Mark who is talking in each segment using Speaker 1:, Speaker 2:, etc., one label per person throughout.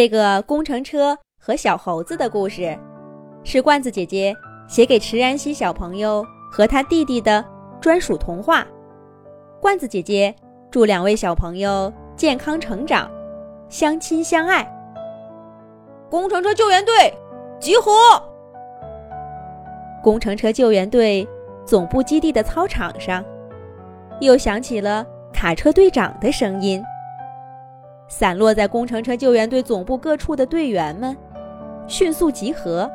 Speaker 1: 这个工程车和小猴子的故事，是罐子姐姐写给池然熙小朋友和他弟弟的专属童话。罐子姐姐祝两位小朋友健康成长，相亲相爱。
Speaker 2: 工程车救援队集合！
Speaker 1: 工程车救援队总部基地的操场上，又响起了卡车队长的声音。散落在工程车救援队总部各处的队员们，迅速集合。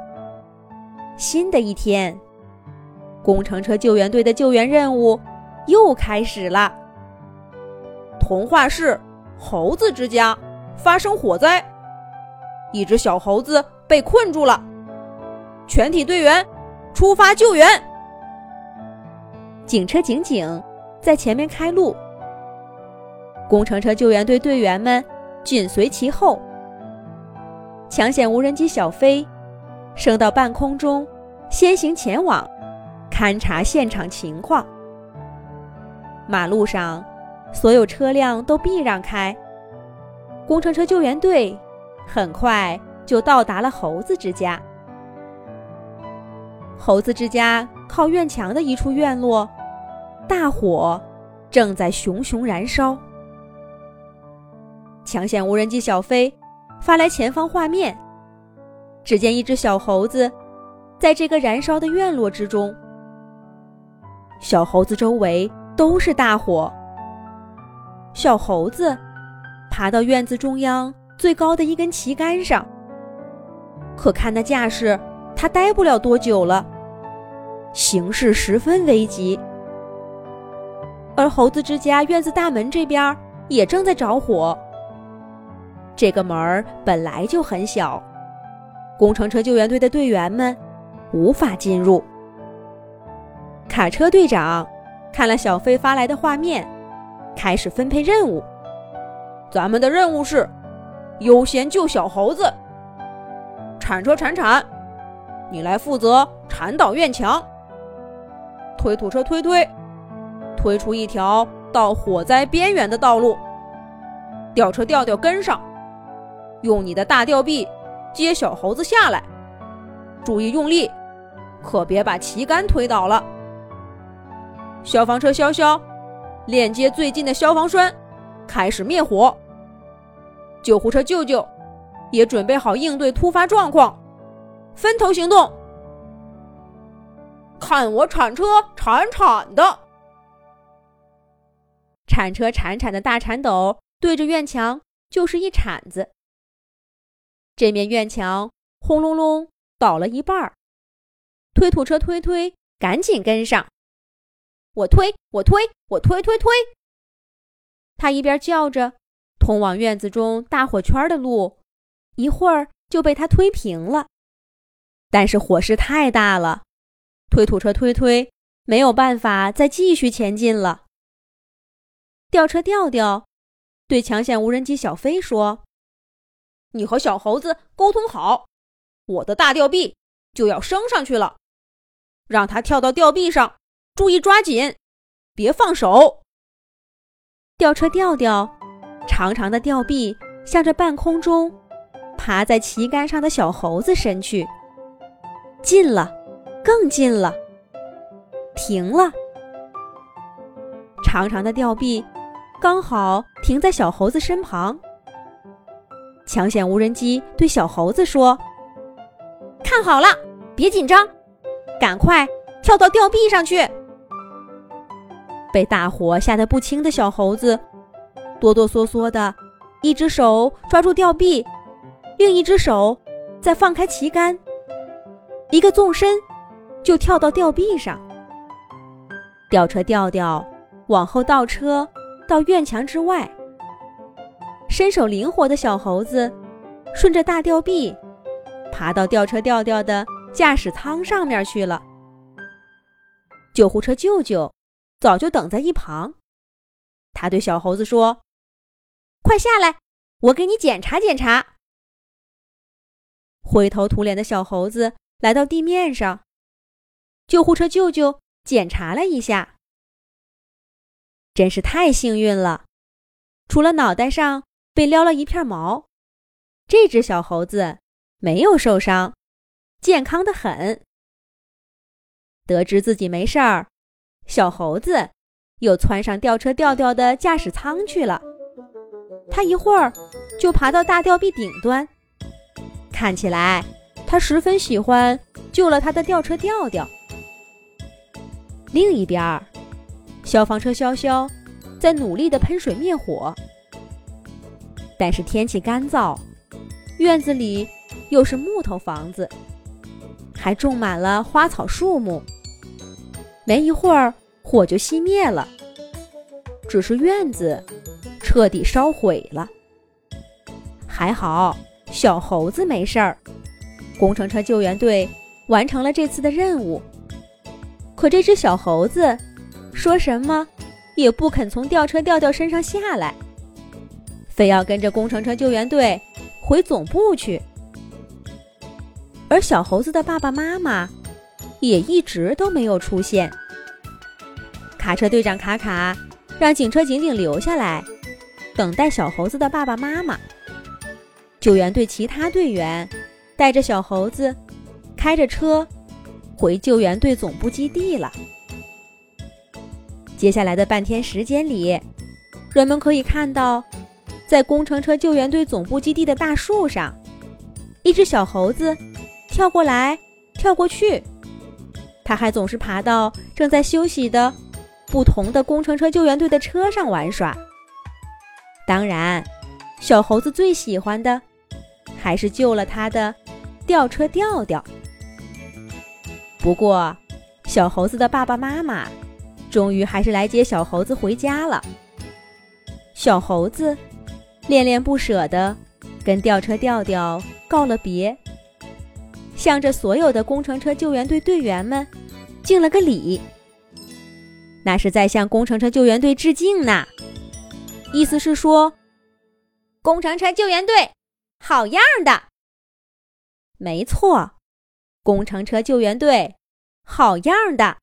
Speaker 1: 新的一天，工程车救援队的救援任务又开始了。
Speaker 2: 童话市猴子之家发生火灾，一只小猴子被困住了，全体队员出发救援。
Speaker 1: 警车警警在前面开路。工程车救援队队员们紧随其后，抢险无人机小飞升到半空中，先行前往，勘察现场情况。马路上所有车辆都避让开，工程车救援队很快就到达了猴子之家。猴子之家靠院墙的一处院落，大火正在熊熊燃烧。抢险无人机小飞发来前方画面，只见一只小猴子在这个燃烧的院落之中。小猴子周围都是大火。小猴子爬到院子中央最高的一根旗杆上，可看那架势，他待不了多久了，形势十分危急。而猴子之家院子大门这边也正在着火。这个门儿本来就很小，工程车救援队的队员们无法进入。卡车队长看了小飞发来的画面，开始分配任务。
Speaker 2: 咱们的任务是优先救小猴子。铲车铲铲，你来负责铲倒院墙。推土车推推，推出一条到火灾边缘的道路。吊车吊吊跟上。用你的大吊臂接小猴子下来，注意用力，可别把旗杆推倒了。消防车消消，链接最近的消防栓，开始灭火。救护车舅舅，也准备好应对突发状况，分头行动。看我铲车铲铲的，
Speaker 1: 铲车铲铲的大铲斗对着院墙就是一铲子。这面院墙轰隆隆倒了一半儿，推土车推推，赶紧跟上！我推，我推，我推推推！他一边叫着，通往院子中大火圈的路，一会儿就被他推平了。但是火势太大了，推土车推推没有办法再继续前进了。吊车吊吊对抢险无人机小飞说。
Speaker 2: 你和小猴子沟通好，我的大吊臂就要升上去了，让他跳到吊臂上，注意抓紧，别放手。
Speaker 1: 吊车吊吊，长长的吊臂向着半空中爬在旗杆上的小猴子伸去，近了，更近了，停了。长长的吊臂刚好停在小猴子身旁。抢险无人机对小猴子说：“看好了，别紧张，赶快跳到吊臂上去。”被大火吓得不轻的小猴子，哆哆嗦嗦的，一只手抓住吊臂，另一只手再放开旗杆，一个纵身就跳到吊臂上。吊车吊吊往后倒车到院墙之外。身手灵活的小猴子，顺着大吊臂，爬到吊车吊吊的驾驶舱上面去了。救护车舅舅早就等在一旁，他对小猴子说：“快下来，我给你检查检查。”灰头土脸的小猴子来到地面上，救护车舅舅检查了一下，真是太幸运了，除了脑袋上。被撩了一片毛，这只小猴子没有受伤，健康的很。得知自己没事儿，小猴子又窜上吊车吊吊的驾驶舱去了。他一会儿就爬到大吊臂顶端，看起来他十分喜欢救了他的吊车吊吊。另一边，消防车潇潇在努力的喷水灭火，但是天气干燥，院子里又是木头房子，还种满了花草树木。没一会儿，火就熄灭了，只是院子彻底烧毁了。还好小猴子没事儿，工程车救援队完成了这次的任务。可这只小猴子说什么也不肯从吊车吊吊身上下来，非要跟着工程车救援队回总部去。而小猴子的爸爸妈妈。也一直都没有出现。卡车队长卡卡让警车警警留下来，等待小猴子的爸爸妈妈。救援队其他队员带着小猴子，开着车回救援队总部基地了。接下来的半天时间里，人们可以看到，在工程车救援队总部基地的大树上，一只小猴子跳过来跳过去。他还总是爬到正在休息的不同的工程车救援队的车上玩耍。当然，小猴子最喜欢的还是救了他的吊车吊吊。不过，小猴子的爸爸妈妈终于还是来接小猴子回家了。小猴子恋恋不舍地跟吊车吊吊告了别。向着所有的工程车救援队队员们敬了个礼，那是在向工程车救援队致敬呢。意思是说，工程车救援队好样的。没错，工程车救援队好样的。